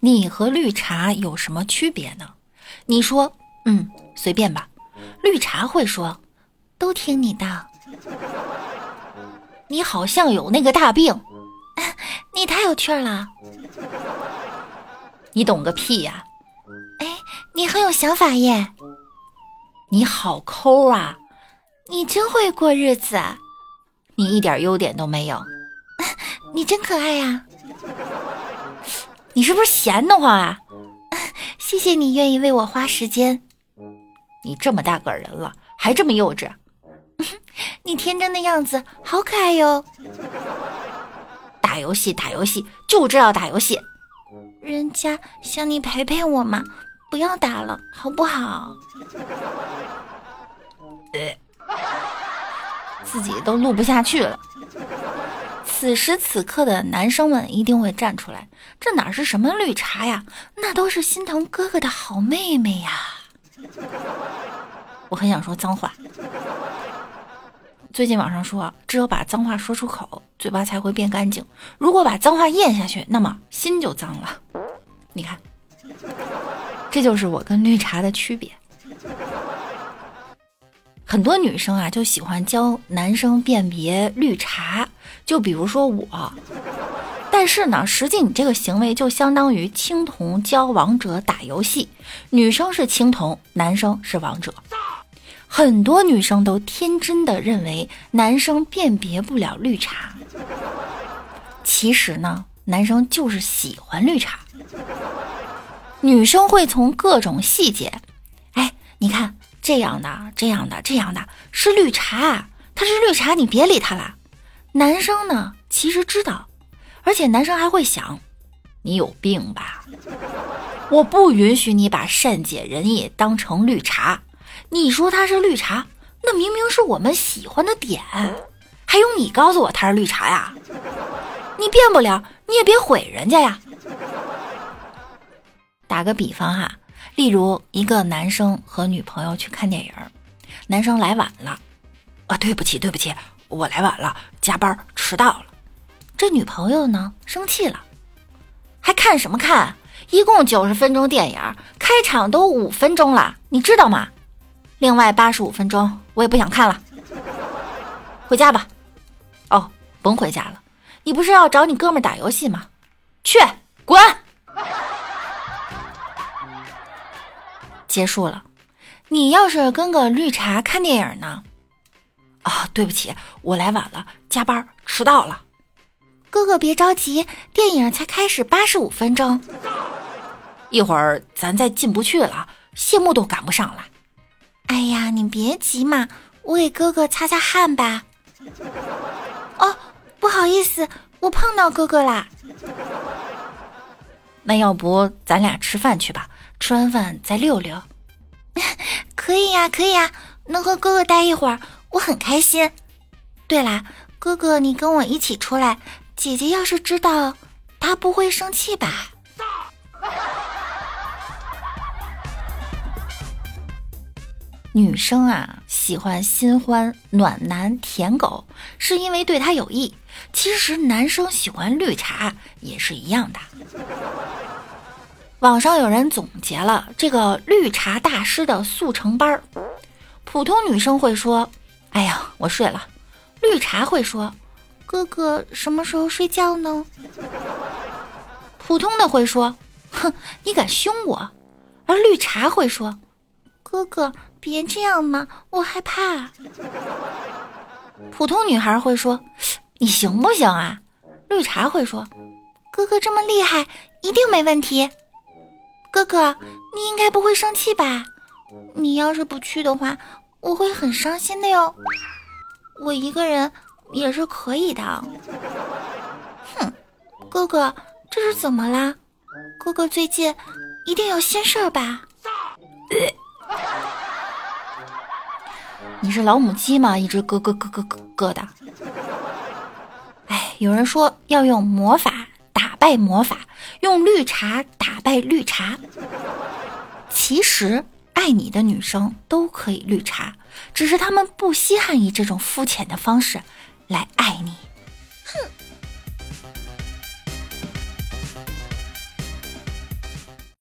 你和绿茶有什么区别呢？你说，嗯，随便吧。绿茶会说，都听你的。你好像有那个大病，你太有趣了。你懂个屁呀！哎，你很有想法耶。你好抠啊！你真会过日子。你一点优点都没有。你真可爱呀。你是不是闲得慌啊？谢谢你愿意为我花时间。你这么大个人了，还这么幼稚。你天真的样子好可爱哟。打游戏，打游戏，就知道打游戏。人家想你陪陪我嘛，不要打了，好不好？自己都录不下去了。此时此刻的男生们一定会站出来，这哪是什么绿茶呀？那都是心疼哥哥的好妹妹呀！我很想说脏话。最近网上说，只有把脏话说出口，嘴巴才会变干净。如果把脏话咽下去，那么心就脏了。你看，这就是我跟绿茶的区别。很多女生啊，就喜欢教男生辨别绿茶。就比如说我，但是呢，实际你这个行为就相当于青铜教王者打游戏，女生是青铜，男生是王者。很多女生都天真的认为男生辨别不了绿茶，其实呢，男生就是喜欢绿茶。女生会从各种细节，哎，你看。这样的，这样的，这样的是绿茶，他是绿茶，你别理他了。男生呢，其实知道，而且男生还会想，你有病吧？我不允许你把善解人意当成绿茶。你说他是绿茶，那明明是我们喜欢的点，还用你告诉我他是绿茶呀？你变不了，你也别毁人家呀。打个比方哈。例如，一个男生和女朋友去看电影，男生来晚了，啊，对不起，对不起，我来晚了，加班迟到了。这女朋友呢，生气了，还看什么看？一共九十分钟电影，开场都五分钟了，你知道吗？另外八十五分钟我也不想看了，回家吧。哦，甭回家了，你不是要找你哥们打游戏吗？去，滚！结束了，你要是跟个绿茶看电影呢？啊，对不起，我来晚了，加班迟到了。哥哥别着急，电影才开始八十五分钟，一会儿咱再进不去了，谢幕都赶不上了。哎呀，你别急嘛，我给哥哥擦擦汗吧。哦，不好意思，我碰到哥哥啦。那要不咱俩吃饭去吧。吃完饭再溜溜，可以呀，可以呀，能和哥哥待一会儿，我很开心。对啦，哥哥，你跟我一起出来，姐姐要是知道，她不会生气吧？女生啊，喜欢新欢、暖男、舔狗，是因为对他有益。其实男生喜欢绿茶也是一样的。网上有人总结了这个绿茶大师的速成班儿。普通女生会说：“哎呀，我睡了。”绿茶会说：“哥哥什么时候睡觉呢？”普通的会说：“哼，你敢凶我？”而绿茶会说：“哥哥别这样嘛，我害怕。”普通女孩会说：“你行不行啊？”绿茶会说：“哥哥这么厉害，一定没问题。”哥哥，你应该不会生气吧？你要是不去的话，我会很伤心的哟。我一个人也是可以的。哼，哥哥，这是怎么啦？哥哥最近一定有心事儿吧？你是老母鸡吗？一直咯咯咯咯咯咯的。哎，有人说要用魔法。败魔法，用绿茶打败绿茶。其实爱你的女生都可以绿茶，只是她们不稀罕以这种肤浅的方式来爱你。